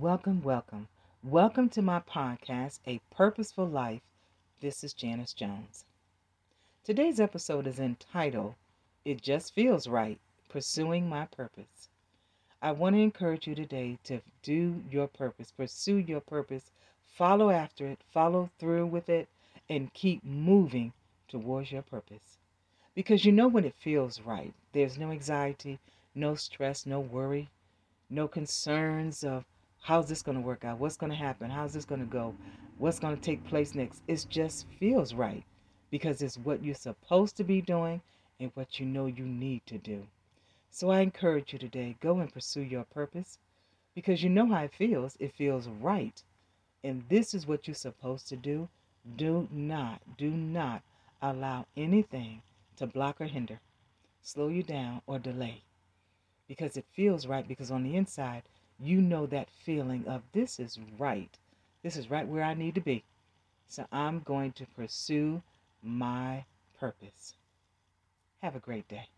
Welcome, welcome. Welcome to my podcast, A Purposeful Life. This is Janice Jones. Today's episode is entitled, It Just Feels Right Pursuing My Purpose. I want to encourage you today to do your purpose, pursue your purpose, follow after it, follow through with it, and keep moving towards your purpose. Because you know when it feels right. There's no anxiety, no stress, no worry, no concerns of how's this going to work out? What's going to happen? How's this going to go? What's going to take place next? It just feels right because it's what you're supposed to be doing and what you know you need to do. So I encourage you today go and pursue your purpose because you know how it feels. It feels right. And this is what you're supposed to do. Do not, do not allow anything to block or hinder, slow you down, or delay because it feels right because on the inside you know that feeling of this is right. This is right where I need to be. So I'm going to pursue my purpose. Have a great day.